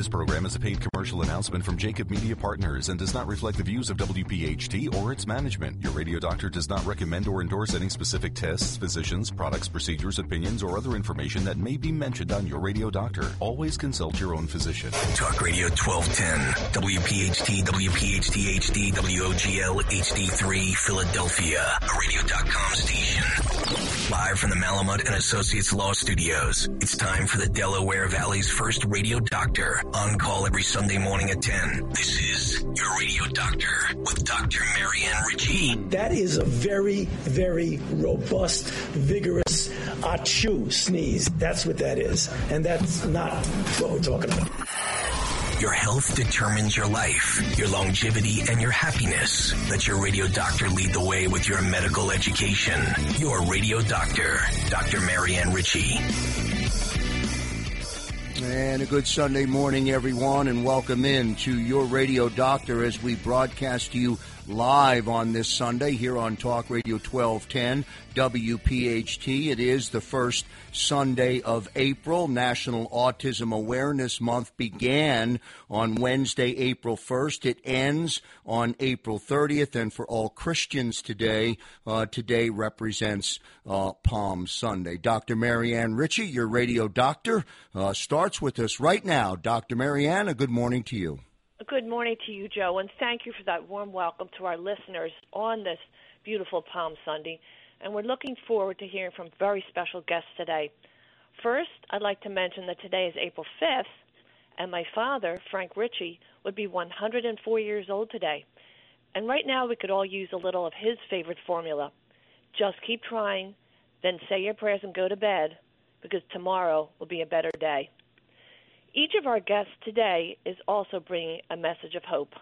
This program is a paid commercial announcement from Jacob Media Partners and does not reflect the views of WPHT or its management. Your radio doctor does not recommend or endorse any specific tests, physicians, products, procedures, opinions, or other information that may be mentioned on your radio doctor. Always consult your own physician. Talk Radio 1210, WPHT, WPHT HD, WOGL HD3, Philadelphia, a radio.com station. Live from the Malamut and Associates Law Studios, it's time for the Delaware Valley's first radio doctor on call every Sunday morning at 10. This is your radio doctor with Dr. Marianne Ritchie. That is a very, very robust, vigorous achoo sneeze. That's what that is. And that's not what we're talking about. Your health determines your life, your longevity, and your happiness. Let your radio doctor lead the way with your medical education. Your radio doctor, Dr. Marianne Ritchie. And a good Sunday morning, everyone, and welcome in to your radio doctor as we broadcast to you live on this Sunday here on Talk Radio 1210 WPHT. It is the first Sunday of April. National Autism Awareness Month began on Wednesday, April 1st. It ends on April 30th. And for all Christians today, uh, today represents uh, Palm Sunday. Dr. Marianne Ritchie, your radio doctor, uh, starts with us right now. Dr. Marianne, a good morning to you. Good morning to you, Joe, and thank you for that warm welcome to our listeners on this beautiful Palm Sunday. And we're looking forward to hearing from very special guests today. First, I'd like to mention that today is April 5th, and my father, Frank Ritchie, would be 104 years old today. And right now, we could all use a little of his favorite formula just keep trying, then say your prayers and go to bed, because tomorrow will be a better day. Each of our guests today is also bringing a message of hope.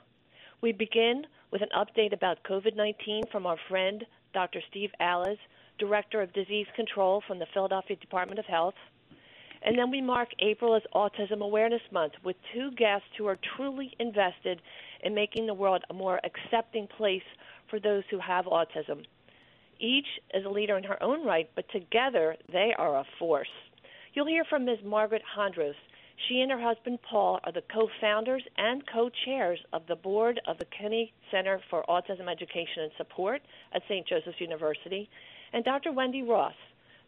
We begin with an update about COVID 19 from our friend, Dr. Steve Alles, Director of Disease Control from the Philadelphia Department of Health. And then we mark April as Autism Awareness Month with two guests who are truly invested in making the world a more accepting place for those who have autism. Each is a leader in her own right, but together they are a force. You'll hear from Ms. Margaret Hondros. She and her husband Paul are the co founders and co chairs of the board of the Kinney Center for Autism Education and Support at St. Joseph's University, and Dr. Wendy Ross,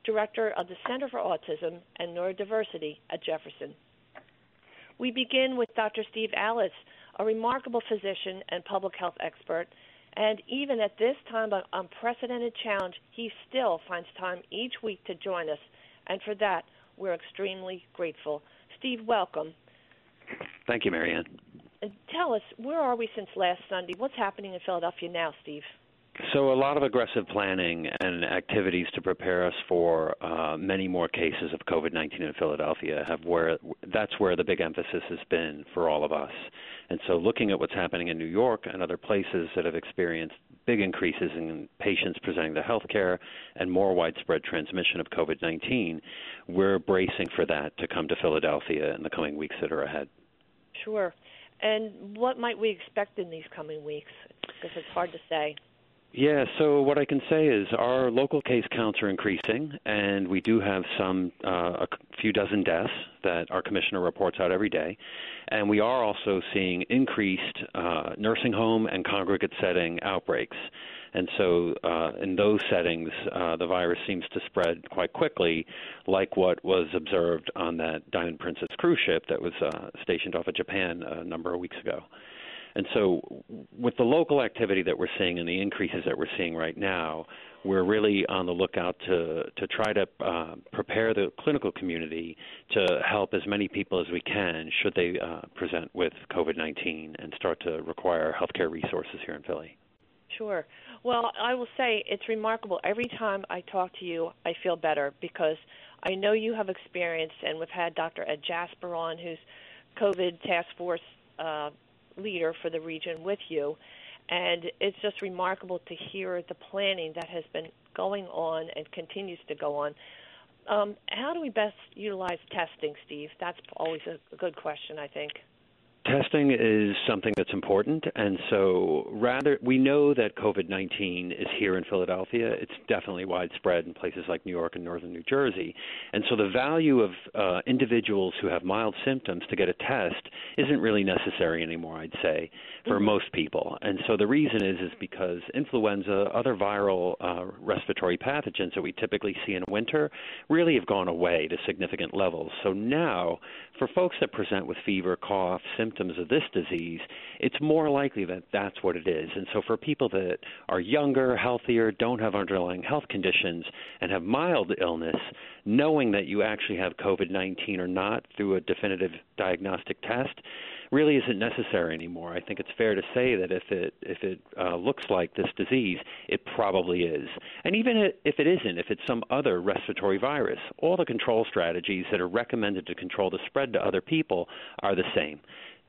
director of the Center for Autism and Neurodiversity at Jefferson. We begin with Dr. Steve Alles, a remarkable physician and public health expert. And even at this time of unprecedented challenge, he still finds time each week to join us. And for that, we're extremely grateful. Steve, welcome. Thank you, Marianne. And tell us, where are we since last Sunday? What's happening in Philadelphia now, Steve? So, a lot of aggressive planning and activities to prepare us for uh, many more cases of COVID 19 in Philadelphia have where that's where the big emphasis has been for all of us. And so, looking at what's happening in New York and other places that have experienced big increases in patients presenting to healthcare and more widespread transmission of COVID 19, we're bracing for that to come to Philadelphia in the coming weeks that are ahead. Sure. And what might we expect in these coming weeks? Because it's hard to say. Yeah, so what I can say is our local case counts are increasing, and we do have some, uh, a few dozen deaths that our commissioner reports out every day. And we are also seeing increased uh, nursing home and congregate setting outbreaks. And so, uh, in those settings, uh, the virus seems to spread quite quickly, like what was observed on that Diamond Princess cruise ship that was uh, stationed off of Japan a number of weeks ago. And so, with the local activity that we're seeing and the increases that we're seeing right now, we're really on the lookout to to try to uh, prepare the clinical community to help as many people as we can should they uh, present with COVID-19 and start to require healthcare resources here in Philly. Sure. Well, I will say it's remarkable. Every time I talk to you, I feel better because I know you have experience, and we've had Dr. Ed Jasper on, who's COVID task force uh, leader for the region with you. And it's just remarkable to hear the planning that has been going on and continues to go on. Um, how do we best utilize testing, Steve? That's always a good question, I think. Testing is something that's important, and so rather we know that COVID-19 is here in Philadelphia. It's definitely widespread in places like New York and northern New Jersey, and so the value of uh, individuals who have mild symptoms to get a test isn't really necessary anymore. I'd say for mm-hmm. most people, and so the reason is is because influenza, other viral uh, respiratory pathogens that we typically see in winter, really have gone away to significant levels. So now, for folks that present with fever, cough, symptoms symptoms of this disease, it's more likely that that's what it is. And so for people that are younger, healthier, don't have underlying health conditions, and have mild illness, knowing that you actually have COVID 19 or not through a definitive diagnostic test really isn't necessary anymore. I think it's fair to say that if it if it uh, looks like this disease, it probably is. And even if it isn't, if it's some other respiratory virus, all the control strategies that are recommended to control the spread to other people are the same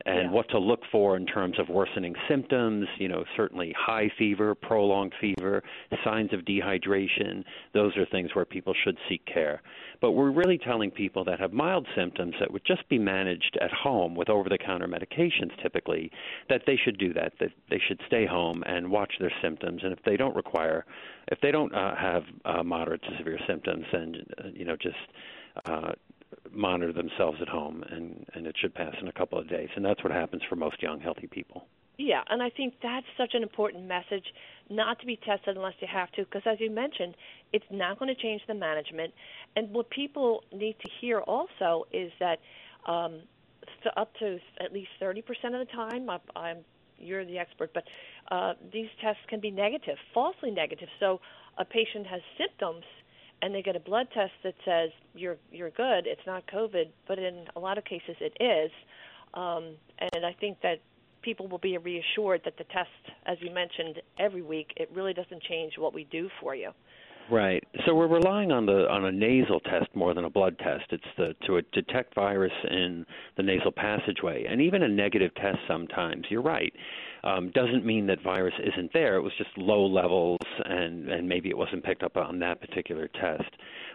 and yeah. what to look for in terms of worsening symptoms, you know, certainly high fever, prolonged fever, signs of dehydration. Those are things where people should seek care. But we're really telling people that have mild symptoms that would just be managed at home with over the counter medications typically that they should do that, that they should stay home and watch their symptoms. And if they don't require, if they don't uh, have uh, moderate to severe symptoms, then, uh, you know, just uh, monitor themselves at home, and and it should pass in a couple of days. And that's what happens for most young, healthy people. Yeah, and I think that's such an important message not to be tested unless you have to, because as you mentioned, it's not going to change the management. And what people need to hear also is that um, up to at least 30% of the time, I, I'm you're the expert, but uh, these tests can be negative, falsely negative. So a patient has symptoms and they get a blood test that says you're you're good, it's not COVID, but in a lot of cases it is. Um, and I think that people will be reassured that the test, as you mentioned every week, it really doesn't change what we do for you. Right. So we're relying on the on a nasal test more than a blood test. It's the to detect virus in the nasal passageway, and even a negative test sometimes. You're right um, doesn't mean that virus isn't there. It was just low levels, and and maybe it wasn't picked up on that particular test.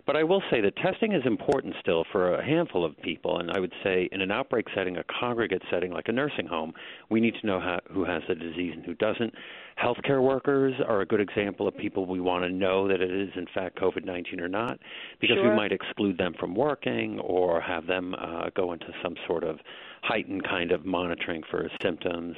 But I will say that testing is important still for a handful of people, and I would say in an outbreak setting, a congregate setting like a nursing home, we need to know how, who has the disease and who doesn't. Healthcare workers are a good example of people we want to know that it is in fact COVID-19 or not, because sure. we might exclude them from working or have them uh, go into some sort of heightened kind of monitoring for symptoms.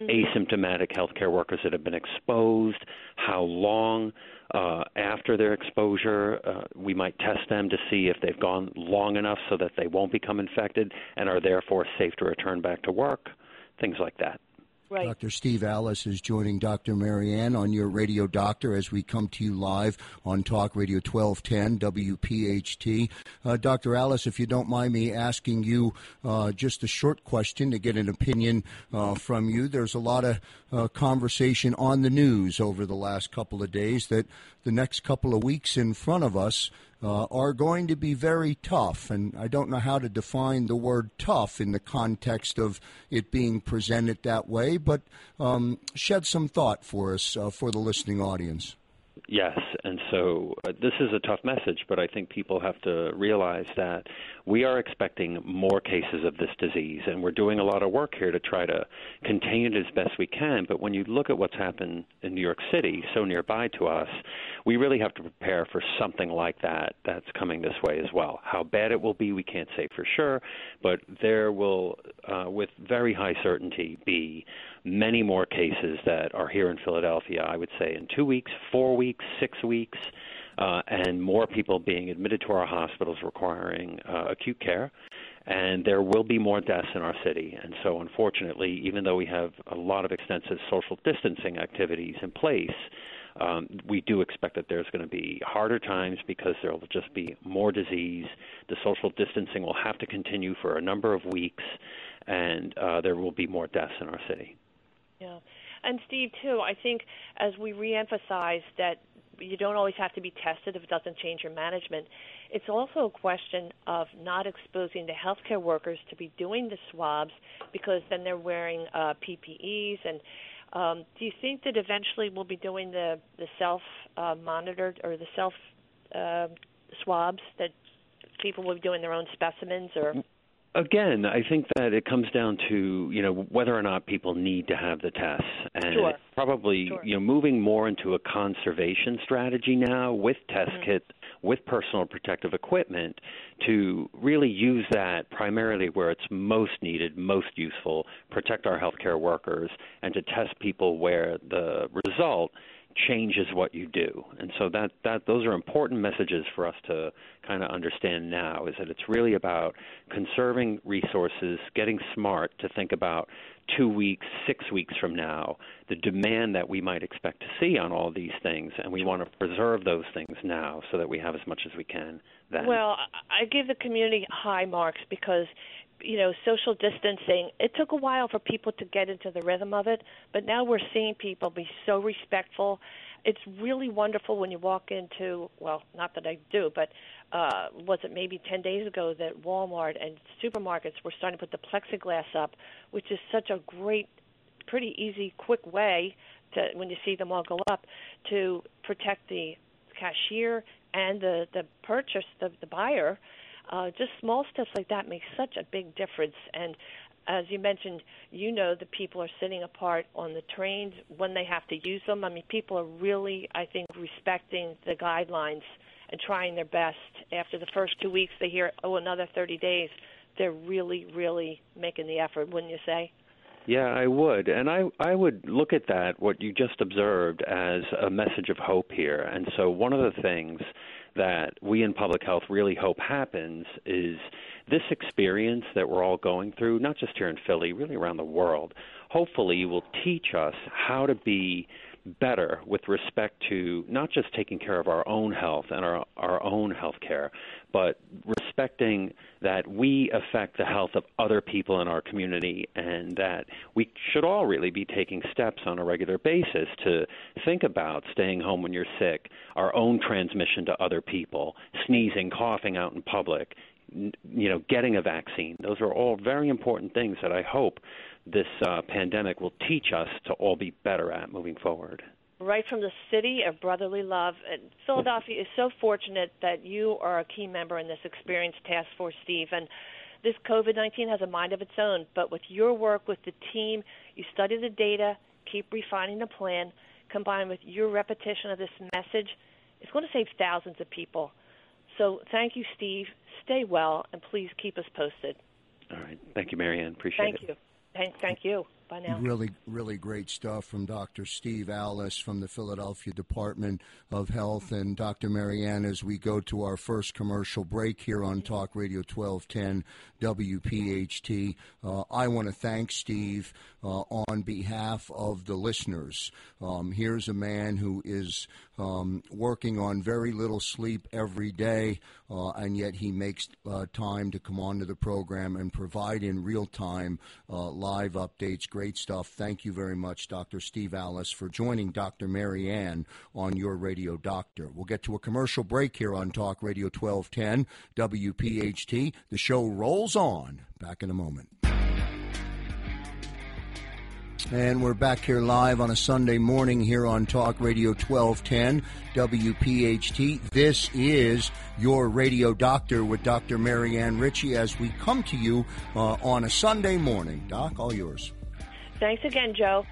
Asymptomatic healthcare workers that have been exposed, how long uh, after their exposure uh, we might test them to see if they've gone long enough so that they won't become infected and are therefore safe to return back to work, things like that. Right. Dr. Steve Alles is joining Dr. Marianne on your radio doctor as we come to you live on Talk Radio 1210 WPHT. Uh, Dr. Alles, if you don't mind me asking you uh, just a short question to get an opinion uh, from you, there's a lot of uh, conversation on the news over the last couple of days that the next couple of weeks in front of us uh, are going to be very tough. And I don't know how to define the word tough in the context of it being presented that way, but um, shed some thought for us, uh, for the listening audience. Yes, and so uh, this is a tough message, but I think people have to realize that we are expecting more cases of this disease, and we're doing a lot of work here to try to contain it as best we can. But when you look at what's happened in New York City, so nearby to us, we really have to prepare for something like that that's coming this way as well. How bad it will be, we can't say for sure, but there will, uh, with very high certainty, be many more cases that are here in Philadelphia, I would say in two weeks, four weeks, six weeks, uh, and more people being admitted to our hospitals requiring uh, acute care. And there will be more deaths in our city. And so, unfortunately, even though we have a lot of extensive social distancing activities in place, um, we do expect that there's going to be harder times because there will just be more disease. The social distancing will have to continue for a number of weeks, and uh, there will be more deaths in our city. Yeah. And Steve, too, I think as we reemphasize that you don't always have to be tested if it doesn't change your management, it's also a question of not exposing the healthcare workers to be doing the swabs because then they're wearing uh, PPEs. And um, do you think that eventually we'll be doing the, the self uh, monitored or the self uh, swabs that people will be doing their own specimens or? Again, I think that it comes down to you know whether or not people need to have the tests, and sure. it's probably sure. you know moving more into a conservation strategy now with test mm-hmm. kits, with personal protective equipment, to really use that primarily where it's most needed, most useful, protect our healthcare workers, and to test people where the result changes what you do. And so that that those are important messages for us to kind of understand now is that it's really about conserving resources, getting smart to think about 2 weeks, 6 weeks from now, the demand that we might expect to see on all these things and we want to preserve those things now so that we have as much as we can then. Well, I give the community high marks because you know, social distancing, it took a while for people to get into the rhythm of it, but now we're seeing people be so respectful. It's really wonderful when you walk into, well, not that I do, but uh, was it maybe 10 days ago that Walmart and supermarkets were starting to put the plexiglass up, which is such a great, pretty easy, quick way to, when you see them all go up, to protect the cashier and the, the purchase, the, the buyer uh, just small steps like that make such a big difference. And as you mentioned, you know the people are sitting apart on the trains when they have to use them. I mean, people are really, I think, respecting the guidelines and trying their best. After the first two weeks, they hear, oh, another 30 days. They're really, really making the effort, wouldn't you say? Yeah, I would. And I I would look at that what you just observed as a message of hope here. And so one of the things that we in public health really hope happens is this experience that we're all going through, not just here in Philly, really around the world, hopefully will teach us how to be better with respect to not just taking care of our own health and our our own health care, but respecting that we affect the health of other people in our community and that we should all really be taking steps on a regular basis to think about staying home when you're sick, our own transmission to other people, sneezing, coughing out in public, you know, getting a vaccine. Those are all very important things that I hope this uh, pandemic will teach us to all be better at moving forward. Right from the city of brotherly love. And Philadelphia is so fortunate that you are a key member in this experienced task force, Steve. And this COVID 19 has a mind of its own, but with your work with the team, you study the data, keep refining the plan, combined with your repetition of this message, it's going to save thousands of people. So thank you, Steve. Stay well, and please keep us posted. All right. Thank you, Marianne. Appreciate thank it. Thank you. Thank, thank you. Bye now. Really, really great stuff from Dr. Steve Alles from the Philadelphia Department of Health and Dr. Marianne as we go to our first commercial break here on Talk Radio 1210 WPHT. Uh, I want to thank Steve uh, on behalf of the listeners. Um, here's a man who is um, working on very little sleep every day, uh, and yet he makes uh, time to come onto the program and provide in real time uh, live updates. Great stuff. Thank you very much, Dr. Steve Alles, for joining Dr. Marianne on your radio doctor. We'll get to a commercial break here on Talk Radio 1210 WPHT. The show rolls on. Back in a moment. And we're back here live on a Sunday morning here on Talk Radio 1210 WPHT. This is your radio doctor with Dr. Marianne Ritchie as we come to you uh, on a Sunday morning. Doc, all yours. Thanks again, Joe.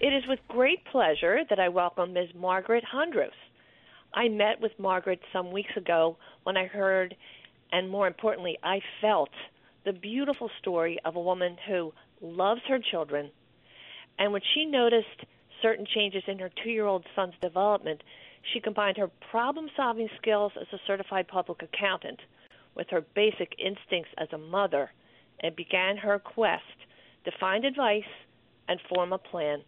It is with great pleasure that I welcome Ms. Margaret Hondros. I met with Margaret some weeks ago when I heard, and more importantly, I felt the beautiful story of a woman who loves her children and when she noticed certain changes in her two year old son's development, she combined her problem solving skills as a certified public accountant with her basic instincts as a mother and began her quest to find advice and form a plan.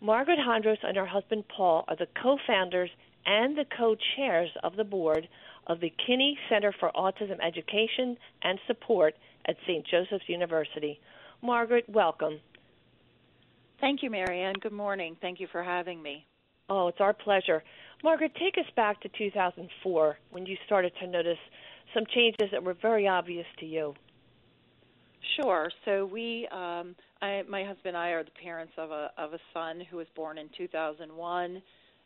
Margaret Hondros and her husband Paul are the co founders and the co chairs of the board of the Kinney Center for Autism Education and Support at St. Joseph's University. Margaret, welcome. Thank you, Marianne. Good morning. Thank you for having me. Oh, it's our pleasure. Margaret, take us back to 2004 when you started to notice some changes that were very obvious to you. Sure. So we, um, I, my husband and I, are the parents of a of a son who was born in 2001,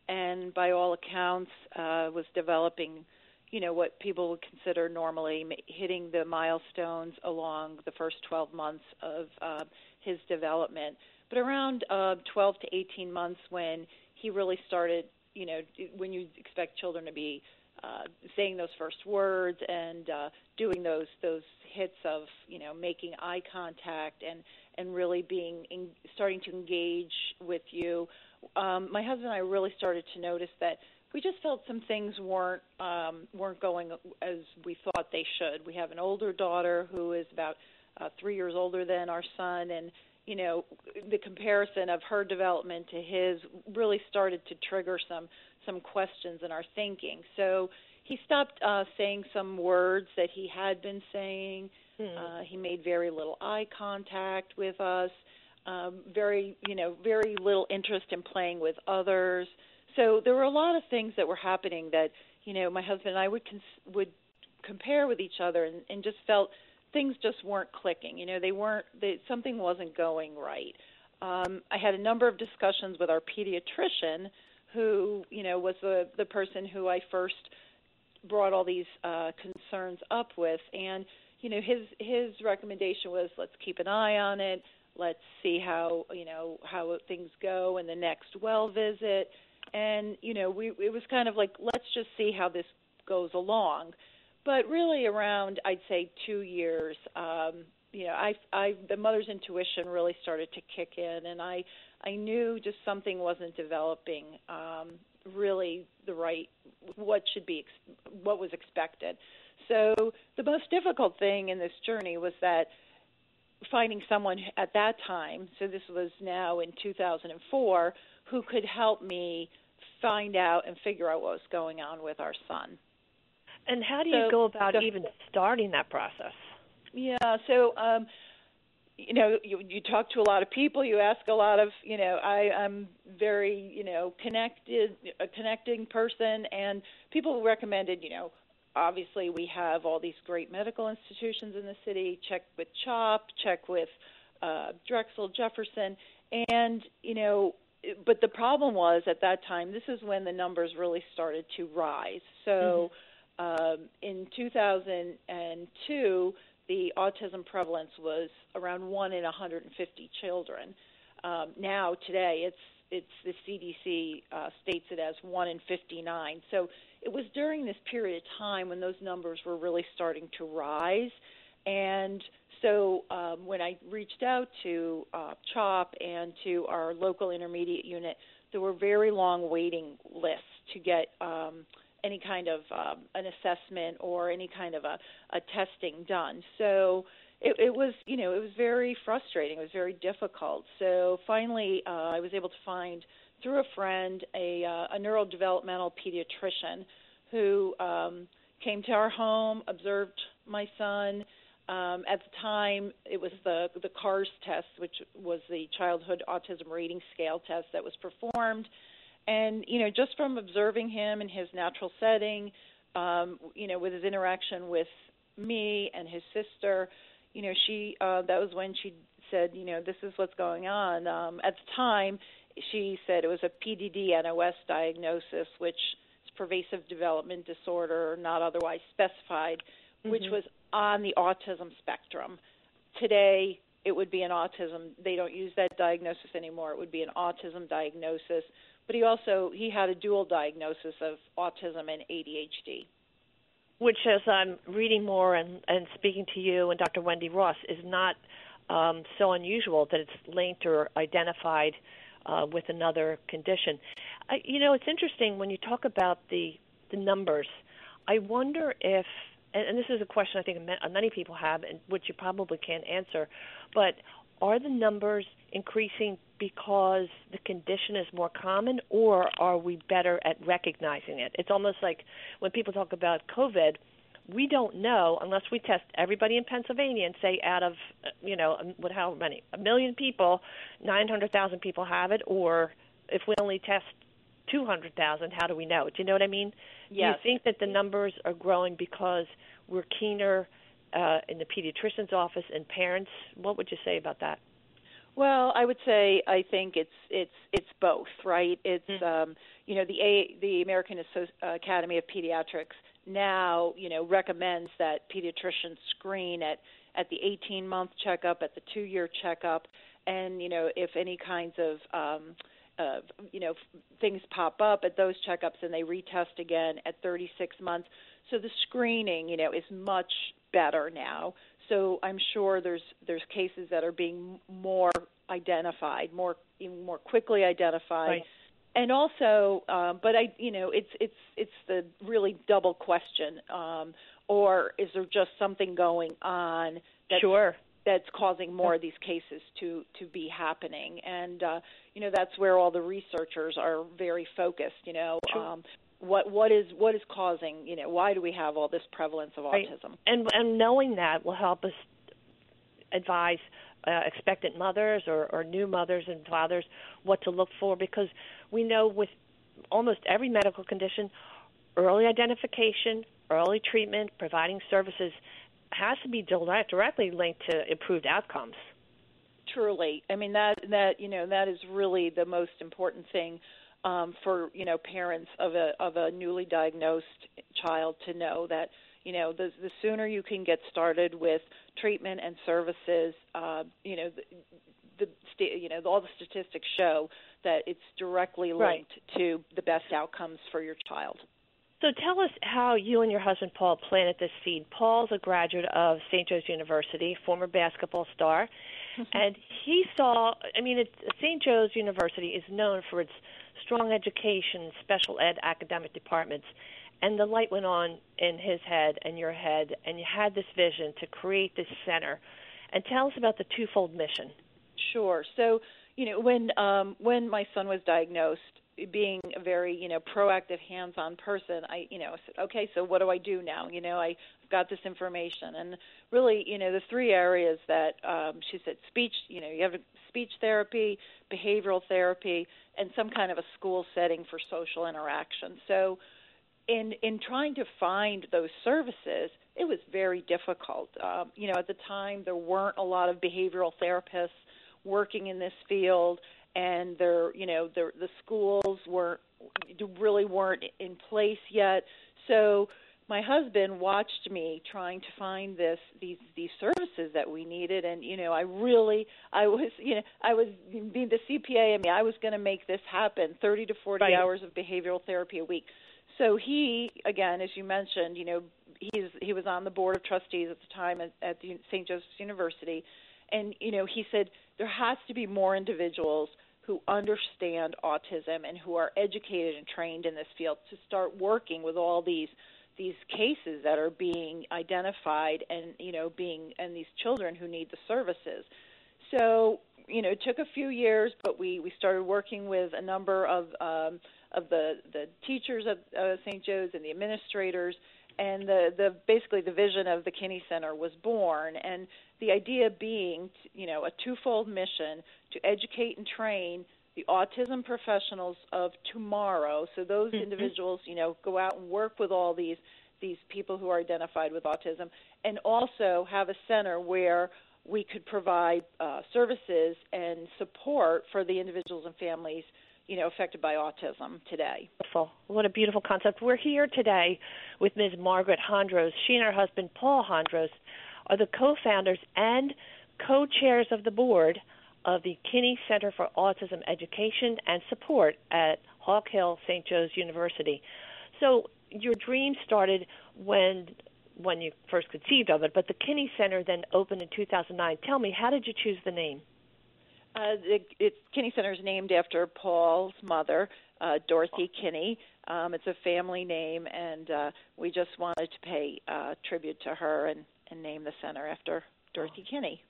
and by all accounts, uh, was developing, you know what people would consider normally hitting the milestones along the first 12 months of uh, his development. But around uh, 12 to 18 months, when he really started, you know, when you expect children to be uh, saying those first words and uh, doing those those hits of you know making eye contact and and really being in, starting to engage with you. Um, my husband and I really started to notice that we just felt some things weren't um, weren't going as we thought they should. We have an older daughter who is about uh, three years older than our son, and you know the comparison of her development to his really started to trigger some some questions in our thinking. So he stopped uh, saying some words that he had been saying. Hmm. Uh, he made very little eye contact with us. Um, very, you know, very little interest in playing with others. So there were a lot of things that were happening that, you know, my husband and I would cons- would compare with each other and, and just felt things just weren't clicking. You know, they weren't. They, something wasn't going right. Um, I had a number of discussions with our pediatrician who you know was the the person who I first brought all these uh, concerns up with, and you know his his recommendation was let's keep an eye on it, let's see how you know how things go in the next well visit, and you know we it was kind of like let's just see how this goes along, but really around I'd say two years. Um, you know, I, I, the mother's intuition really started to kick in, and I, I knew just something wasn't developing um, really the right what should be what was expected. So the most difficult thing in this journey was that finding someone at that time. So this was now in 2004 who could help me find out and figure out what was going on with our son. And how do you so, go about so, even starting that process? Yeah, so um, you know you you talk to a lot of people you ask a lot of you know i i'm very you know connected a connecting person and people recommended you know obviously we have all these great medical institutions in the city check with chop check with uh drexel jefferson and you know but the problem was at that time this is when the numbers really started to rise so mm-hmm. Um in 2002 the autism prevalence was around one in 150 children. Um, now, today, it's it's the CDC uh, states it as one in 59. So it was during this period of time when those numbers were really starting to rise, and so um, when I reached out to uh, CHOP and to our local intermediate unit, there were very long waiting lists to get um, any kind of um, an assessment or any kind of a, a testing done. So it, it was, you know, it was very frustrating. It was very difficult. So finally, uh, I was able to find through a friend a, uh, a neurodevelopmental pediatrician who um, came to our home, observed my son. Um, at the time, it was the the CARS test, which was the Childhood Autism Rating Scale test that was performed. And you know, just from observing him in his natural setting, um, you know, with his interaction with me and his sister, you know, she uh, that was when she said, you know, this is what's going on. Um, at the time, she said it was a PDD NOS diagnosis, which is pervasive development disorder, not otherwise specified, mm-hmm. which was on the autism spectrum. Today, it would be an autism. They don't use that diagnosis anymore. It would be an autism diagnosis but he also he had a dual diagnosis of autism and ADHD. Which, as I'm reading more and, and speaking to you and Dr. Wendy Ross, is not um, so unusual that it's linked or identified uh, with another condition. I, you know, it's interesting when you talk about the the numbers. I wonder if, and, and this is a question I think many people have, and which you probably can't answer, but are the numbers increasing because the condition is more common, or are we better at recognizing it? It's almost like when people talk about COVID, we don't know unless we test everybody in Pennsylvania and say out of you know what how many a million people, nine hundred thousand people have it, or if we only test two hundred thousand, how do we know? Do you know what I mean? Yes. Do you think that the numbers are growing because we're keener uh, in the pediatrician's office and parents? What would you say about that? Well, I would say I think it's it's it's both, right? It's mm-hmm. um, you know the A, the American Academy of Pediatrics now, you know, recommends that pediatricians screen at at the 18 month checkup, at the two year checkup, and you know, if any kinds of um, uh, you know things pop up at those checkups, and they retest again at 36 months. So the screening, you know, is much better now. So I'm sure there's there's cases that are being more identified, more even more quickly identified. Right and also, um, but I, you know, it's it's it's the really double question. Um, or is there just something going on that's, sure. that's causing more of these cases to to be happening? And uh, you know, that's where all the researchers are very focused. You know, sure. um, what what is what is causing? You know, why do we have all this prevalence of right. autism? And and knowing that will help us advise uh, expectant mothers or, or new mothers and fathers what to look for because we know with almost every medical condition, early identification, early treatment, providing services has to be direct, directly linked to improved outcomes. Truly, I mean that that you know that is really the most important thing um, for you know parents of a of a newly diagnosed child to know that you know the the sooner you can get started with treatment and services uh, you know the, the you know all the statistics show that it's directly linked right. to the best outcomes for your child so tell us how you and your husband Paul planted this seed. Paul's a graduate of St. Joe's University, former basketball star, and he saw. I mean, it, St. Joe's University is known for its strong education, special ed academic departments, and the light went on in his head and your head, and you had this vision to create this center. And tell us about the twofold mission. Sure. So, you know, when um, when my son was diagnosed, being a very you know proactive hands-on person i you know said okay so what do i do now you know i've got this information and really you know the three areas that um she said speech you know you have speech therapy behavioral therapy and some kind of a school setting for social interaction so in in trying to find those services, it was very difficult. Um, you know, at the time there weren't a lot of behavioral therapists working in this field, and there, you know, the the schools were really weren't in place yet. So my husband watched me trying to find this these these services that we needed and you know I really I was you know I was being the CPA I mean I was going to make this happen 30 to 40 right. hours of behavioral therapy a week so he, again, as you mentioned, you know, he's he was on the board of trustees at the time at, at the St. Joseph's University, and you know, he said there has to be more individuals who understand autism and who are educated and trained in this field to start working with all these these cases that are being identified and you know being and these children who need the services. So you know, it took a few years, but we we started working with a number of um, of the the teachers of uh, St. Joe's and the administrators, and the the basically the vision of the Kinney Center was born, and the idea being, you know, a twofold mission to educate and train the autism professionals of tomorrow. So those mm-hmm. individuals, you know, go out and work with all these these people who are identified with autism, and also have a center where we could provide uh, services and support for the individuals and families you know, affected by autism today. Beautiful. What a beautiful concept. We're here today with Ms. Margaret Hondros. She and her husband, Paul Hondros, are the co-founders and co-chairs of the board of the Kinney Center for Autism Education and Support at Hawk Hill St. Joe's University. So your dream started when when you first conceived of it, but the Kinney Center then opened in 2009. Tell me, how did you choose the name? Uh, it, Kinney Center is named after Paul's mother, uh, Dorothy Kinney. Um, it's a family name, and uh, we just wanted to pay uh, tribute to her and, and name the center after Dorothy Kinney.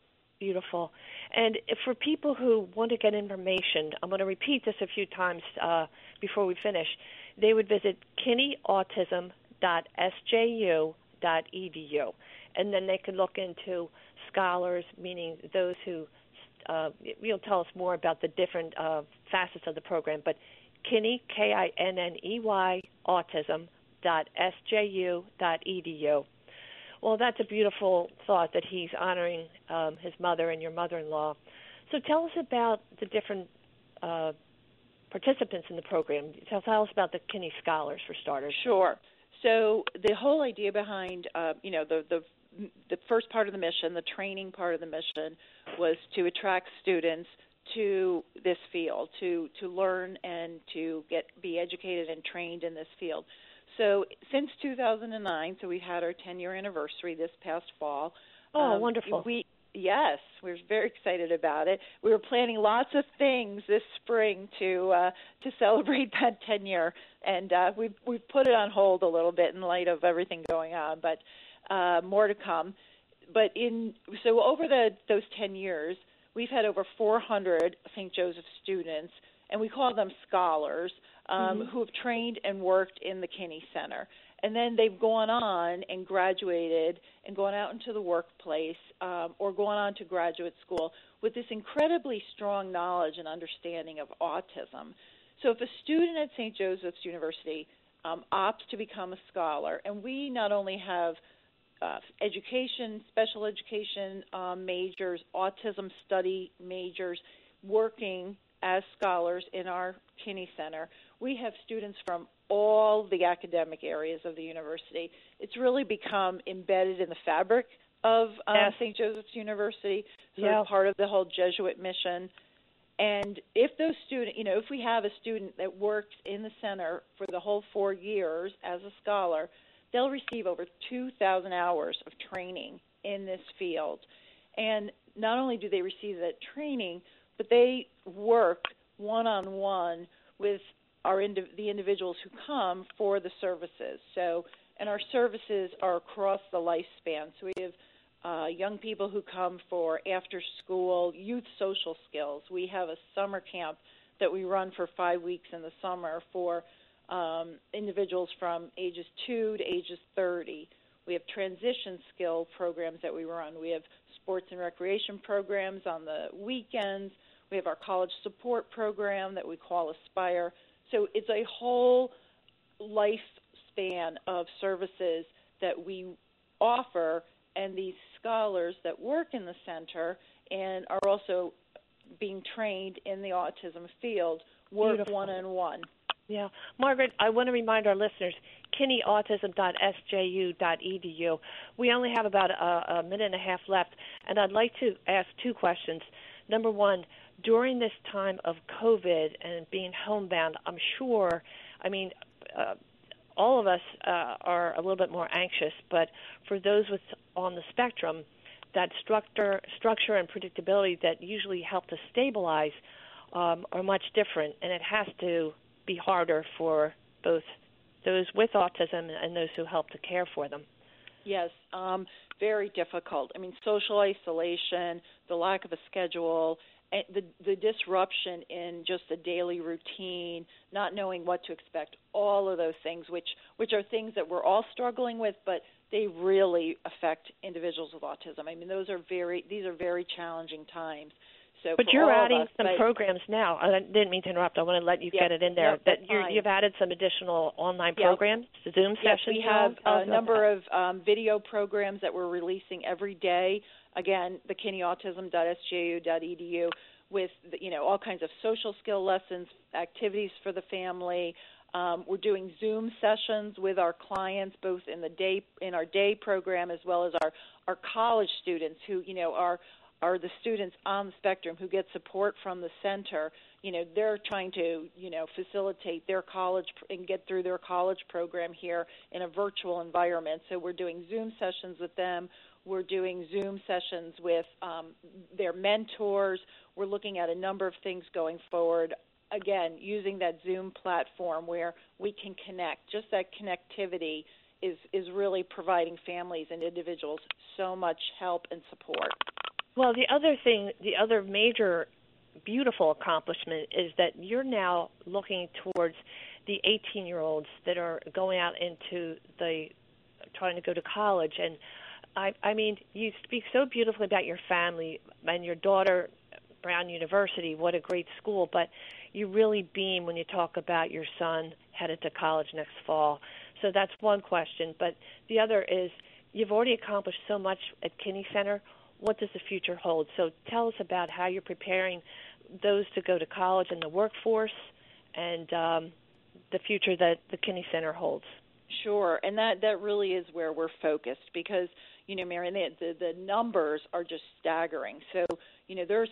Beautiful. And for people who want to get information, I'm going to repeat this a few times uh, before we finish. They would visit kinneyautism.sju.edu, and then they could look into scholars, meaning those who uh, you'll tell us more about the different uh, facets of the program. But Kinney, K I N N E Y, autism dot sju dot edu. Well, that's a beautiful thought that he's honoring um, his mother and your mother-in-law. So tell us about the different uh, participants in the program. Tell, tell us about the Kinney Scholars for starters. Sure. So the whole idea behind, uh, you know, the the the first part of the mission, the training part of the mission, was to attract students to this field, to to learn and to get be educated and trained in this field. So since 2009, so we had our 10 year anniversary this past fall. Oh, um, wonderful! We yes, we are very excited about it. We were planning lots of things this spring to uh, to celebrate that 10 year, and uh, we've we've put it on hold a little bit in light of everything going on, but uh, more to come. But in so over the those 10 years, we've had over 400 St. Joseph students, and we call them scholars, um, mm-hmm. who have trained and worked in the Kinney Center and then they've gone on and graduated and gone out into the workplace um, or gone on to graduate school with this incredibly strong knowledge and understanding of autism. So if a student at St. Joseph's University um, opts to become a scholar, and we not only have uh, education, special education um, majors, autism study majors working as scholars in our Kinney Center, we have students from all the academic areas of the university. It's really become embedded in the fabric of uh, yes. St. Joseph's University, so yeah. part of the whole Jesuit mission. And if those students, you know, if we have a student that works in the center for the whole four years as a scholar, they'll receive over 2,000 hours of training in this field. And not only do they receive that training, but they work one on one with our the individuals who come for the services. So, and our services are across the lifespan. So we have uh, young people who come for after school youth social skills. We have a summer camp that we run for five weeks in the summer for um, individuals from ages 2 to ages 30. We have transition skill programs that we run. We have sports and recreation programs on the weekends. We have our college support program that we call Aspire. So it's a whole lifespan of services that we offer, and these scholars that work in the center and are also being trained in the autism field work one on one. Yeah. Margaret, I want to remind our listeners kinneyautism.sju.edu. We only have about a, a minute and a half left, and I'd like to ask two questions. Number one, during this time of COVID and being homebound, I'm sure, I mean, uh, all of us uh, are a little bit more anxious, but for those with on the spectrum, that structure, structure and predictability that usually help to stabilize um, are much different, and it has to be harder for both those with autism and those who help to care for them. Yes, um, very difficult. I mean, social isolation, the lack of a schedule, the the disruption in just the daily routine, not knowing what to expect, all of those things, which which are things that we're all struggling with, but they really affect individuals with autism. I mean, those are very these are very challenging times. So but you're adding us, some programs now. I didn't mean to interrupt. I want to let you yep, get it in there. Yep, that you have added some additional online yep. programs, Zoom yes, sessions. we have a number of um, video programs that we're releasing every day. Again, the kinneyautism.sju.edu with you know all kinds of social skill lessons, activities for the family. Um, we're doing Zoom sessions with our clients, both in the day in our day program as well as our our college students who you know are are the students on the spectrum who get support from the center. You know, they're trying to, you know, facilitate their college and get through their college program here in a virtual environment. So we're doing Zoom sessions with them. We're doing Zoom sessions with um, their mentors. We're looking at a number of things going forward. Again, using that Zoom platform where we can connect. Just that connectivity is is really providing families and individuals so much help and support. Well, the other thing, the other major beautiful accomplishment is that you're now looking towards the 18 year olds that are going out into the trying to go to college. And I I mean you speak so beautifully about your family and your daughter Brown University. What a great school. But you really beam when you talk about your son headed to college next fall. So that's one question. But the other is you've already accomplished so much at Kinney Center what does the future hold? So tell us about how you're preparing those to go to college and the workforce and um, the future that the Kinney Center holds. Sure, and that that really is where we're focused because you know, Marion, the, the the numbers are just staggering. So you know, there's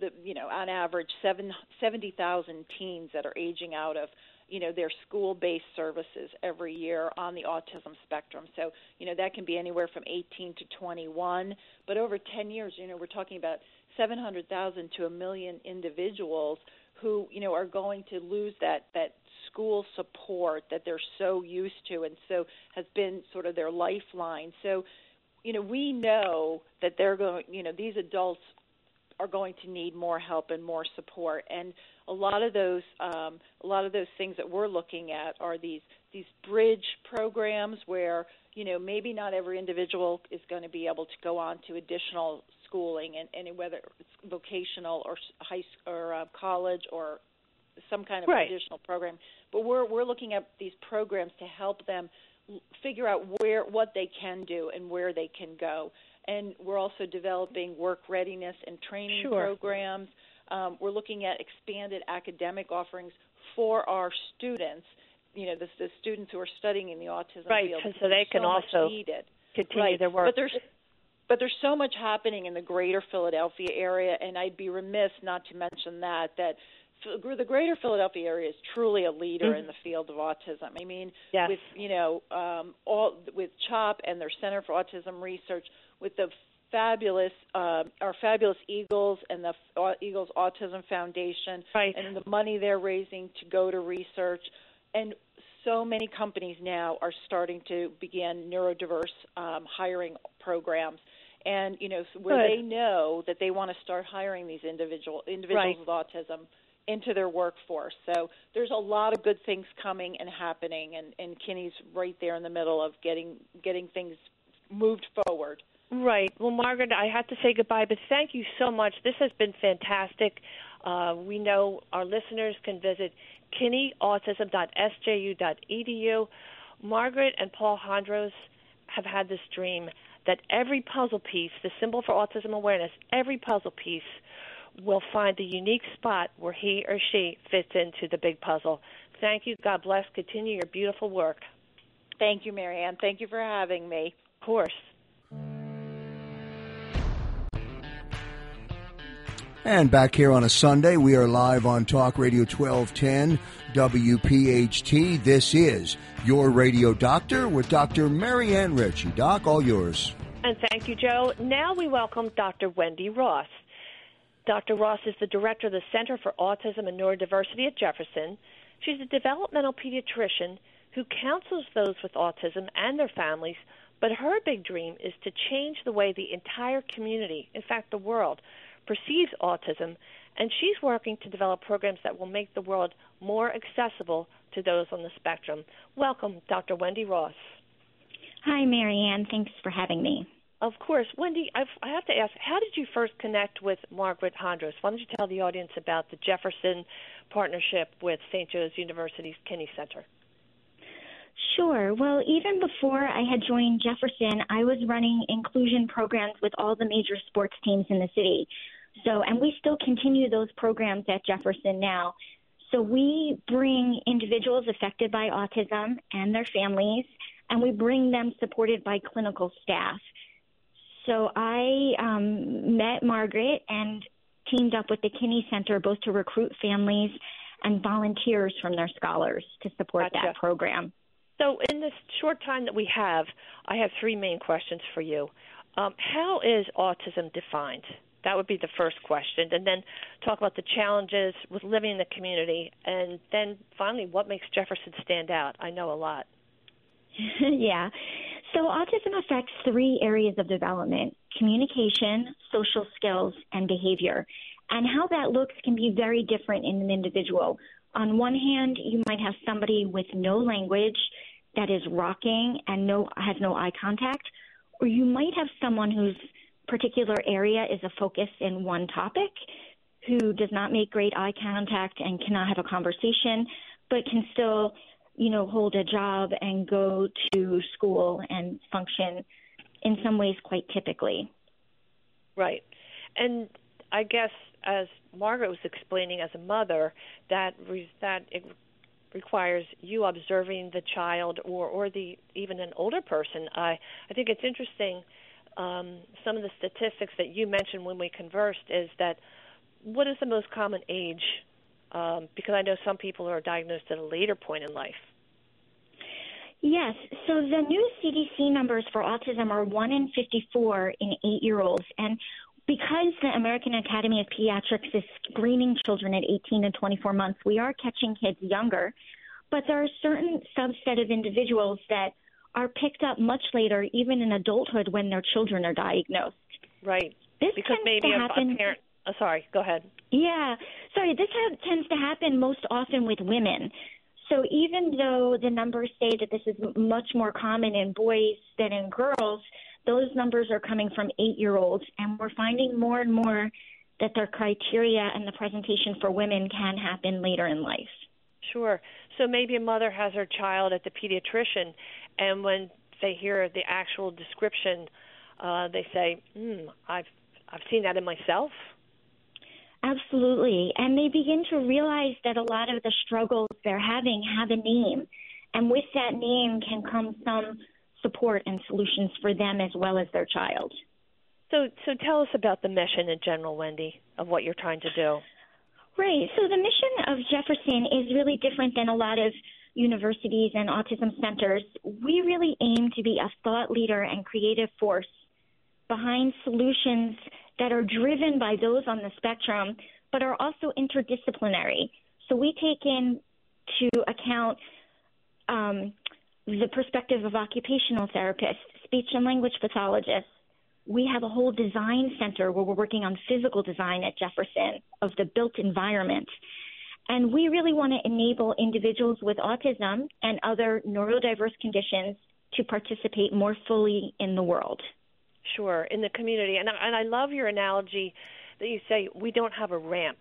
the you know on average seven seventy thousand teens that are aging out of you know their school-based services every year on the autism spectrum. So you know that can be anywhere from 18 to 21, but over 10 years, you know, we're talking about 700,000 to a million individuals who you know are going to lose that that school support that they're so used to and so has been sort of their lifeline. So you know we know that they're going you know these adults are going to need more help and more support. And a lot of those um, a lot of those things that we're looking at are these these bridge programs where you know maybe not every individual is going to be able to go on to additional schooling and, and whether it's vocational or high or uh, college or some kind of right. additional program. But we're we're looking at these programs to help them figure out where what they can do and where they can go and we're also developing work readiness and training sure. programs um, we're looking at expanded academic offerings for our students you know the, the students who are studying in the autism right, field so they can so also continue right. their work but there's but there's so much happening in the greater Philadelphia area, and I'd be remiss not to mention that that the greater Philadelphia area is truly a leader mm-hmm. in the field of autism. I mean, yes. with you know um, all with CHOP and their Center for Autism Research, with the fabulous uh, our fabulous Eagles and the uh, Eagles Autism Foundation, right. and the money they're raising to go to research, and so many companies now are starting to begin neurodiverse um, hiring programs and you know where Good. they know that they want to start hiring these individual individuals right. with autism into their workforce. So there's a lot of good things coming and happening, and, and Kinney's right there in the middle of getting getting things moved forward. Right. Well, Margaret, I have to say goodbye, but thank you so much. This has been fantastic. Uh, we know our listeners can visit kinneyautism.sju.edu. Margaret and Paul Hondros have had this dream that every puzzle piece, the symbol for autism awareness, every puzzle piece will find the unique spot where he or she fits into the big puzzle. Thank you. God bless. Continue your beautiful work. Thank you, Marianne. Thank you for having me. Of course. And back here on a Sunday, we are live on Talk Radio 1210 WPHT. This is your radio doctor with Dr. Marianne Ritchie. Doc, all yours. And thank you, Joe. Now we welcome Dr. Wendy Ross. Dr. Ross is the director of the Center for Autism and Neurodiversity at Jefferson. She's a developmental pediatrician who counsels those with autism and their families, but her big dream is to change the way the entire community, in fact, the world, perceives autism, and she's working to develop programs that will make the world more accessible to those on the spectrum. Welcome, Dr. Wendy Ross. Hi, Marianne. Thanks for having me. Of course. Wendy, I've, I have to ask, how did you first connect with Margaret Hondros? Why don't you tell the audience about the Jefferson partnership with St. Joe's University's Kinney Center? Sure. Well, even before I had joined Jefferson, I was running inclusion programs with all the major sports teams in the city. So, and we still continue those programs at Jefferson now. So we bring individuals affected by autism and their families, and we bring them supported by clinical staff. So I um, met Margaret and teamed up with the Kinney Center both to recruit families and volunteers from their scholars to support gotcha. that program. So, in this short time that we have, I have three main questions for you. Um, how is autism defined? That would be the first question. And then talk about the challenges with living in the community. And then finally, what makes Jefferson stand out? I know a lot. yeah. So, autism affects three areas of development communication, social skills, and behavior. And how that looks can be very different in an individual. On one hand, you might have somebody with no language that is rocking and no has no eye contact, or you might have someone whose particular area is a focus in one topic who does not make great eye contact and cannot have a conversation, but can still, you know, hold a job and go to school and function in some ways quite typically. Right. And I guess as Margaret was explaining as a mother, that that requires you observing the child or or the even an older person. I I think it's interesting. Um, some of the statistics that you mentioned when we conversed is that what is the most common age? Um, because I know some people are diagnosed at a later point in life. Yes. So the new CDC numbers for autism are 1 in 54 in eight year olds. And because the American Academy of Pediatrics is screening children at 18 and 24 months, we are catching kids younger. But there are certain subset of individuals that are picked up much later, even in adulthood, when their children are diagnosed. Right. This because tends maybe to happen. a parent. Oh, sorry. Go ahead. Yeah. Sorry. This ha- tends to happen most often with women. So even though the numbers say that this is much more common in boys than in girls, those numbers are coming from eight year olds, and we're finding more and more that their criteria and the presentation for women can happen later in life. Sure. So maybe a mother has her child at the pediatrician, and when they hear the actual description, uh, they say, "Hmm, I've I've seen that in myself." Absolutely. And they begin to realize that a lot of the struggles they're having have a name. And with that name can come some support and solutions for them as well as their child. So, so tell us about the mission in general, Wendy, of what you're trying to do. Right. So the mission of Jefferson is really different than a lot of universities and autism centers. We really aim to be a thought leader and creative force behind solutions that are driven by those on the spectrum, but are also interdisciplinary. So we take into account um, the perspective of occupational therapists, speech and language pathologists. We have a whole design center where we're working on physical design at Jefferson of the built environment. And we really want to enable individuals with autism and other neurodiverse conditions to participate more fully in the world. Sure, in the community. And I, and I love your analogy that you say we don't have a ramp.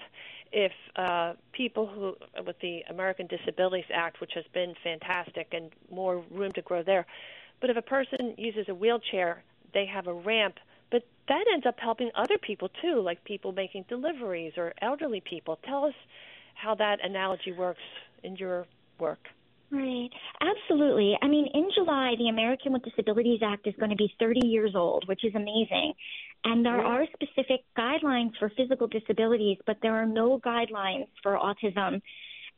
If uh, people who, with the American Disabilities Act, which has been fantastic and more room to grow there, but if a person uses a wheelchair, they have a ramp, but that ends up helping other people too, like people making deliveries or elderly people. Tell us how that analogy works in your work. Right. Absolutely. I mean, in July, the American with Disabilities Act is going to be 30 years old, which is amazing. And there are specific guidelines for physical disabilities, but there are no guidelines for autism.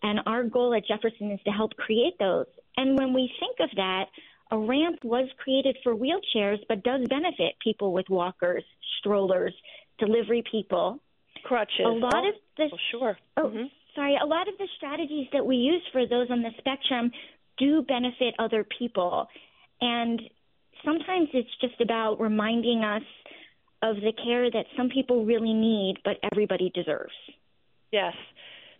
And our goal at Jefferson is to help create those. And when we think of that, a ramp was created for wheelchairs, but does benefit people with walkers, strollers, delivery people. Crutches. A lot oh, of the well, sure. Oh, mm-hmm. Sorry. A lot of the strategies that we use for those on the spectrum do benefit other people, and sometimes it's just about reminding us of the care that some people really need, but everybody deserves. Yes.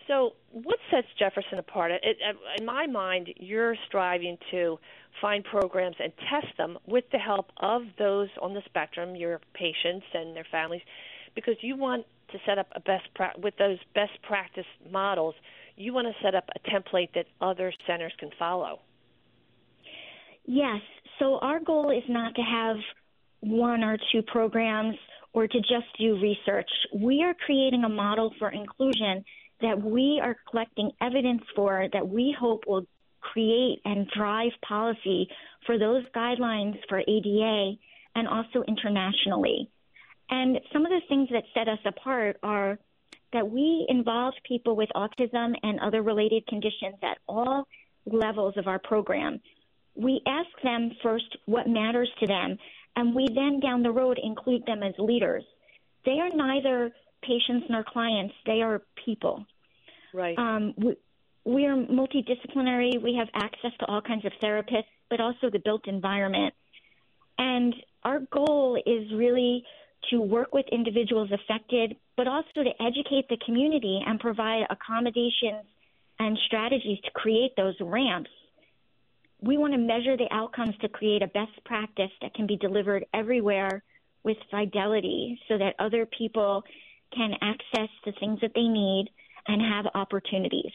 So, what sets Jefferson apart? It, in my mind, you're striving to find programs and test them with the help of those on the spectrum, your patients and their families, because you want to set up a best pra- with those best practice models. You want to set up a template that other centers can follow. Yes. So our goal is not to have one or two programs or to just do research. We are creating a model for inclusion that we are collecting evidence for that we hope will create and drive policy for those guidelines for ADA and also internationally. And some of the things that set us apart are that we involve people with autism and other related conditions at all levels of our program. We ask them first what matters to them, and we then down the road include them as leaders. They are neither patients nor clients, they are people. Right. Um, we, we are multidisciplinary. We have access to all kinds of therapists, but also the built environment. And our goal is really to work with individuals affected, but also to educate the community and provide accommodations and strategies to create those ramps. We want to measure the outcomes to create a best practice that can be delivered everywhere with fidelity so that other people can access the things that they need and have opportunities.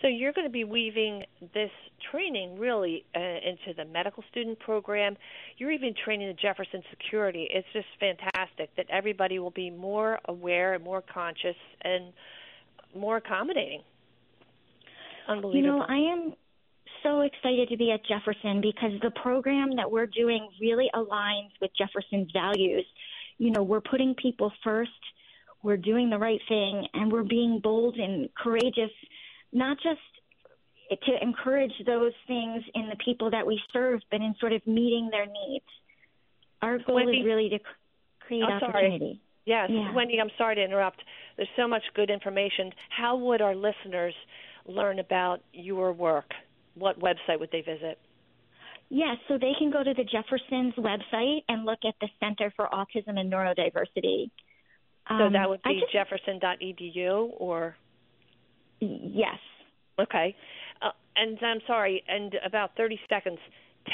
So you're going to be weaving this training really uh, into the medical student program. You're even training the Jefferson security. It's just fantastic that everybody will be more aware and more conscious and more accommodating. Unbelievable. You know, I am so excited to be at Jefferson because the program that we're doing really aligns with Jefferson's values. You know, we're putting people first, we're doing the right thing, and we're being bold and courageous, not just to encourage those things in the people that we serve, but in sort of meeting their needs. Our goal Wendy, is really to create I'm opportunity. Sorry. Yes, Yeah. Wendy, I'm sorry to interrupt. There's so much good information. How would our listeners learn about your work? What website would they visit? Yes, so they can go to the Jefferson's website and look at the Center for Autism and Neurodiversity. So Um, that would be just- jefferson.edu or Yes. okay. Uh, and I'm sorry, and about 30 seconds.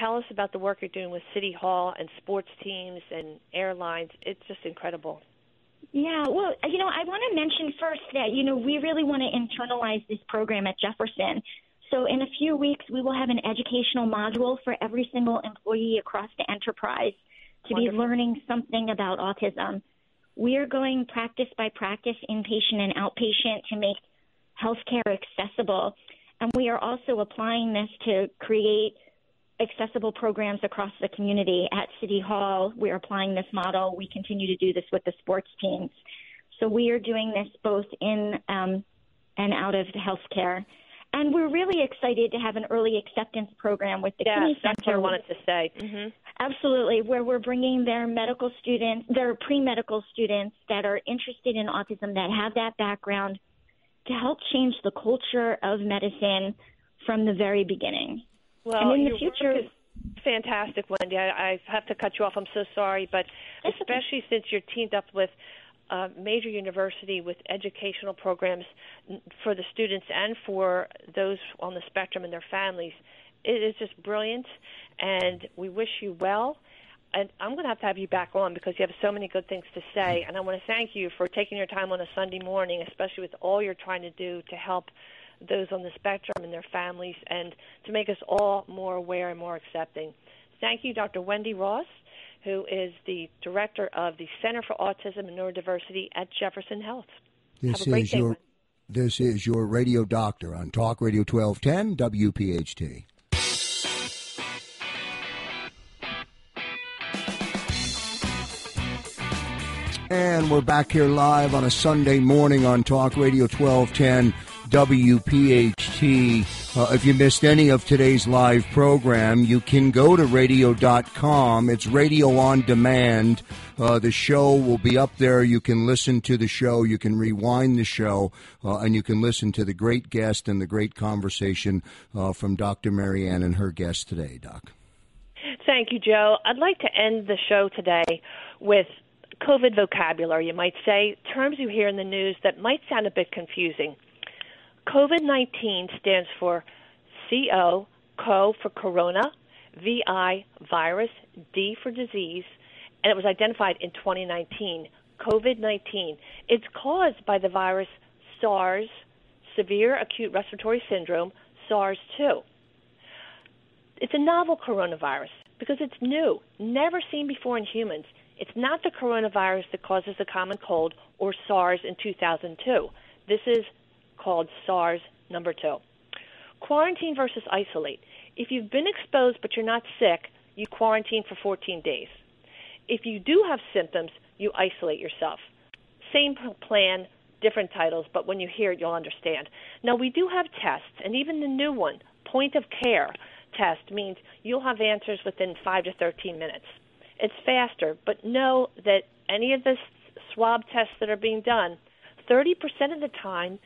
Tell us about the work you're doing with City Hall and sports teams and airlines. It's just incredible. Yeah, well, you know, I want to mention first that, you know, we really want to internalize this program at Jefferson. So in a few weeks, we will have an educational module for every single employee across the enterprise to Wonderful. be learning something about autism. We are going practice by practice, inpatient and outpatient, to make healthcare accessible. And we are also applying this to create accessible programs across the community. At City Hall, we're applying this model. We continue to do this with the sports teams. So we are doing this both in um, and out of healthcare. And we're really excited to have an early acceptance program with the Yes, Kinney that's what I wanted to say. hmm Absolutely, where we're bringing their medical students, their pre medical students that are interested in autism, that have that background, to help change the culture of medicine from the very beginning. Well, and in the future, fantastic, Wendy. I, I have to cut you off. I'm so sorry, but That's okay. especially since you're teamed up with a major university with educational programs for the students and for those on the spectrum and their families, it is just brilliant. And we wish you well. And I'm going to have to have you back on because you have so many good things to say. Mm-hmm. And I want to thank you for taking your time on a Sunday morning, especially with all you're trying to do to help those on the spectrum and their families and to make us all more aware and more accepting. Thank you, Dr. Wendy Ross, who is the director of the Center for Autism and Neurodiversity at Jefferson Health. This Have a great is day, your Wendy. this is your radio doctor on Talk Radio 1210 WPHT. And we're back here live on a Sunday morning on Talk Radio 1210 WPHT. Uh, if you missed any of today's live program, you can go to radio.com. It's radio on demand. Uh, the show will be up there. You can listen to the show. You can rewind the show, uh, and you can listen to the great guest and the great conversation uh, from Dr. Marianne and her guest today, Doc. Thank you, Joe. I'd like to end the show today with COVID vocabulary, you might say, terms you hear in the news that might sound a bit confusing. COVID 19 stands for CO, CO for corona, VI, virus, D for disease, and it was identified in 2019. COVID 19. It's caused by the virus SARS, severe acute respiratory syndrome, SARS 2. It's a novel coronavirus because it's new, never seen before in humans. It's not the coronavirus that causes the common cold or SARS in 2002. This is called SARS number two. Quarantine versus isolate. If you've been exposed but you're not sick, you quarantine for 14 days. If you do have symptoms, you isolate yourself. Same plan, different titles, but when you hear it, you'll understand. Now, we do have tests, and even the new one, point of care test, means you'll have answers within 5 to 13 minutes. It's faster, but know that any of the swab tests that are being done, 30% of the time,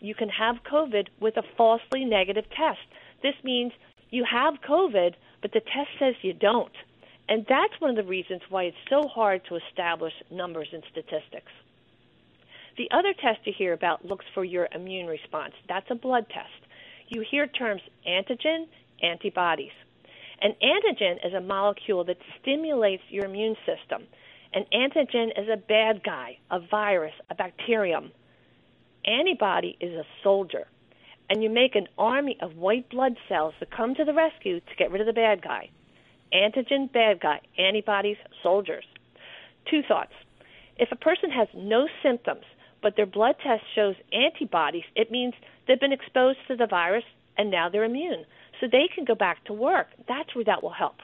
you can have COVID with a falsely negative test. This means you have COVID, but the test says you don't. And that's one of the reasons why it's so hard to establish numbers and statistics. The other test you hear about looks for your immune response. That's a blood test. You hear terms antigen, antibodies. An antigen is a molecule that stimulates your immune system. An antigen is a bad guy, a virus, a bacterium. Antibody is a soldier. And you make an army of white blood cells that come to the rescue to get rid of the bad guy. Antigen, bad guy. Antibodies, soldiers. Two thoughts. If a person has no symptoms but their blood test shows antibodies, it means they've been exposed to the virus and now they're immune. So they can go back to work. That's where that will help.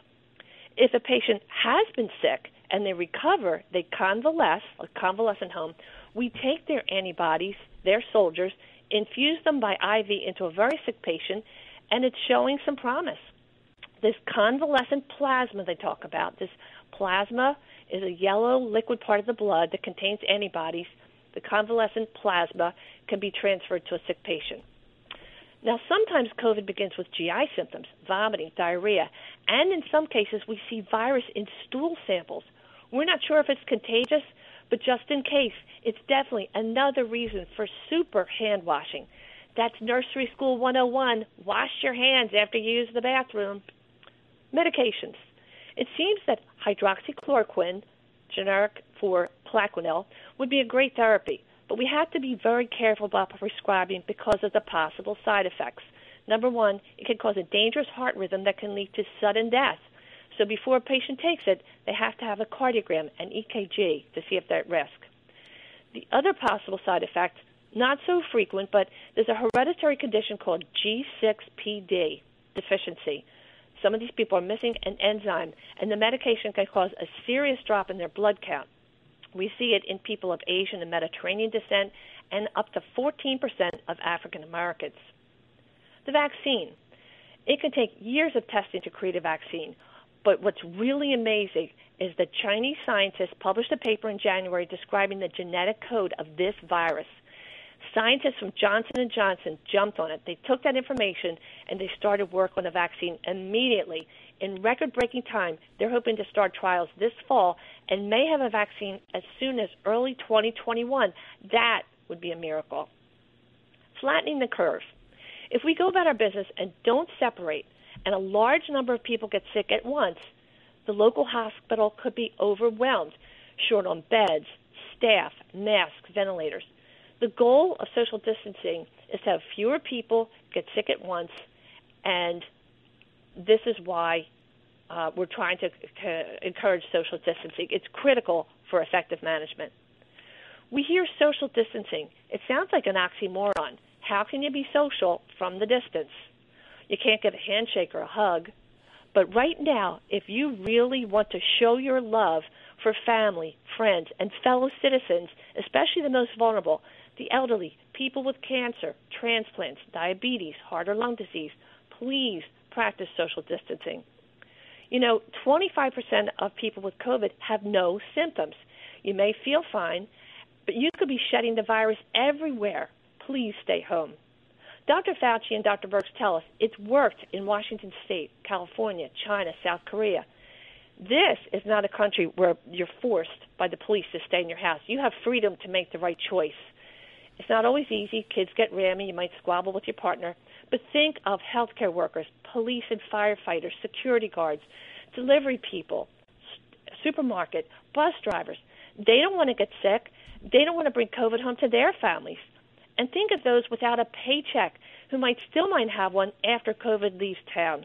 If a patient has been sick and they recover, they convalesce, a convalescent home, we take their antibodies, their soldiers, infuse them by IV into a very sick patient, and it's showing some promise. This convalescent plasma they talk about, this plasma is a yellow liquid part of the blood that contains antibodies. The convalescent plasma can be transferred to a sick patient. Now, sometimes COVID begins with GI symptoms, vomiting, diarrhea, and in some cases we see virus in stool samples. We're not sure if it's contagious, but just in case, it's definitely another reason for super hand washing. That's nursery school 101. Wash your hands after you use the bathroom. Medications. It seems that hydroxychloroquine, generic for Plaquenil, would be a great therapy, but we have to be very careful about prescribing because of the possible side effects. Number one, it can cause a dangerous heart rhythm that can lead to sudden death. So before a patient takes it, they have to have a cardiogram and EKG to see if they're at risk. The other possible side effect, not so frequent, but there's a hereditary condition called G6PD deficiency. Some of these people are missing an enzyme, and the medication can cause a serious drop in their blood count. We see it in people of Asian and Mediterranean descent and up to 14% of African Americans. The vaccine. It can take years of testing to create a vaccine, but what's really amazing is that Chinese scientists published a paper in January describing the genetic code of this virus scientists from Johnson & Johnson jumped on it. They took that information and they started work on a vaccine immediately. In record-breaking time, they're hoping to start trials this fall and may have a vaccine as soon as early 2021. That would be a miracle. Flattening the curve. If we go about our business and don't separate and a large number of people get sick at once, the local hospital could be overwhelmed, short on beds, staff, masks, ventilators. The goal of social distancing is to have fewer people get sick at once, and this is why uh, we're trying to, encourage social distancing. It's critical for effective management. We hear social distancing. It sounds like an oxymoron. How can you be social from the distance? You can't get a handshake or a hug. But right now, if you really want to show your love for family, friends, and fellow citizens, especially the most vulnerable, the elderly, people with cancer, transplants, diabetes, heart or lung disease, please practice social distancing. You know, 25% of people with COVID have no symptoms. You may feel fine, but you could be shedding the virus everywhere. Please stay home. Dr. Fauci and Dr. Birx tell us it's worked in Washington State, California, China, South Korea. This is not a country where you're forced by the police to stay in your house. You have freedom to make the right choice. It's not always easy. Kids get rammy. You might squabble with your partner. But think of healthcare workers, police and firefighters, security guards, delivery people, supermarket, bus drivers. They don't want to get sick. They don't want to bring COVID home to their families. And think of those without a paycheck who might still might have one after COVID leaves town.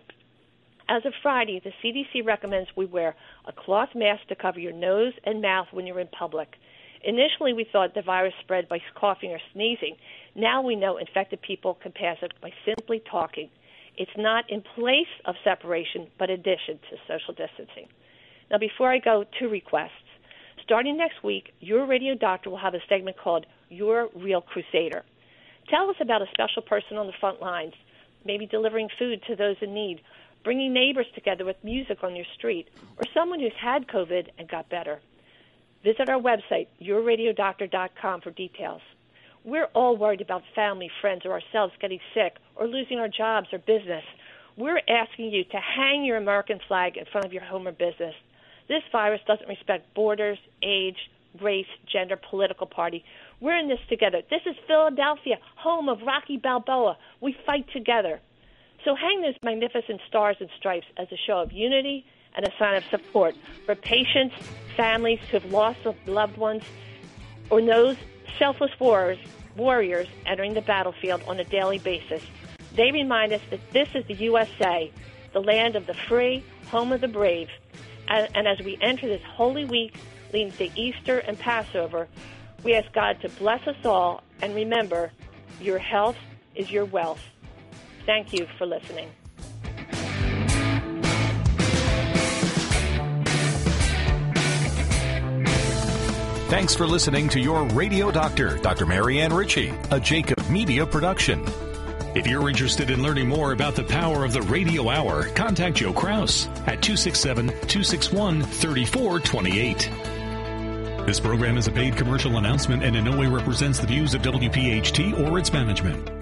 As of Friday, the CDC recommends we wear a cloth mask to cover your nose and mouth when you're in public. Initially, we thought the virus spread by coughing or sneezing. Now we know infected people can pass it by simply talking. It's not in place of separation, but addition to social distancing. Now, before I go, two requests. Starting next week, your radio doctor will have a segment called Your Real Crusader. Tell us about a special person on the front lines, maybe delivering food to those in need, bringing neighbors together with music on your street, or someone who's had COVID and got better. Visit our website, yourradiodoctor.com, for details. We're all worried about family, friends, or ourselves getting sick or losing our jobs or business. We're asking you to hang your American flag in front of your home or business. This virus doesn't respect borders, age, race, gender, political party. We're in this together. This is Philadelphia, home of Rocky Balboa. We fight together. So hang those magnificent stars and stripes as a show of unity and a sign of support for patients, families who have lost loved ones, or those selfless warriors, warriors entering the battlefield on a daily basis. They remind us that this is the USA, the land of the free, home of the brave. And, and as we enter this Holy Week leading to Easter and Passover, We ask God to bless us all, and remember, your health is your wealth. Thank you for listening. Thanks for listening to your radio doctor, Dr. Marianne Ritchie, a Jacob Media production. If you're interested in learning more about the power of the radio hour, contact Joe Kraus at 267 261 3428. This program is a paid commercial announcement and in no way represents the views of WPHT or its management.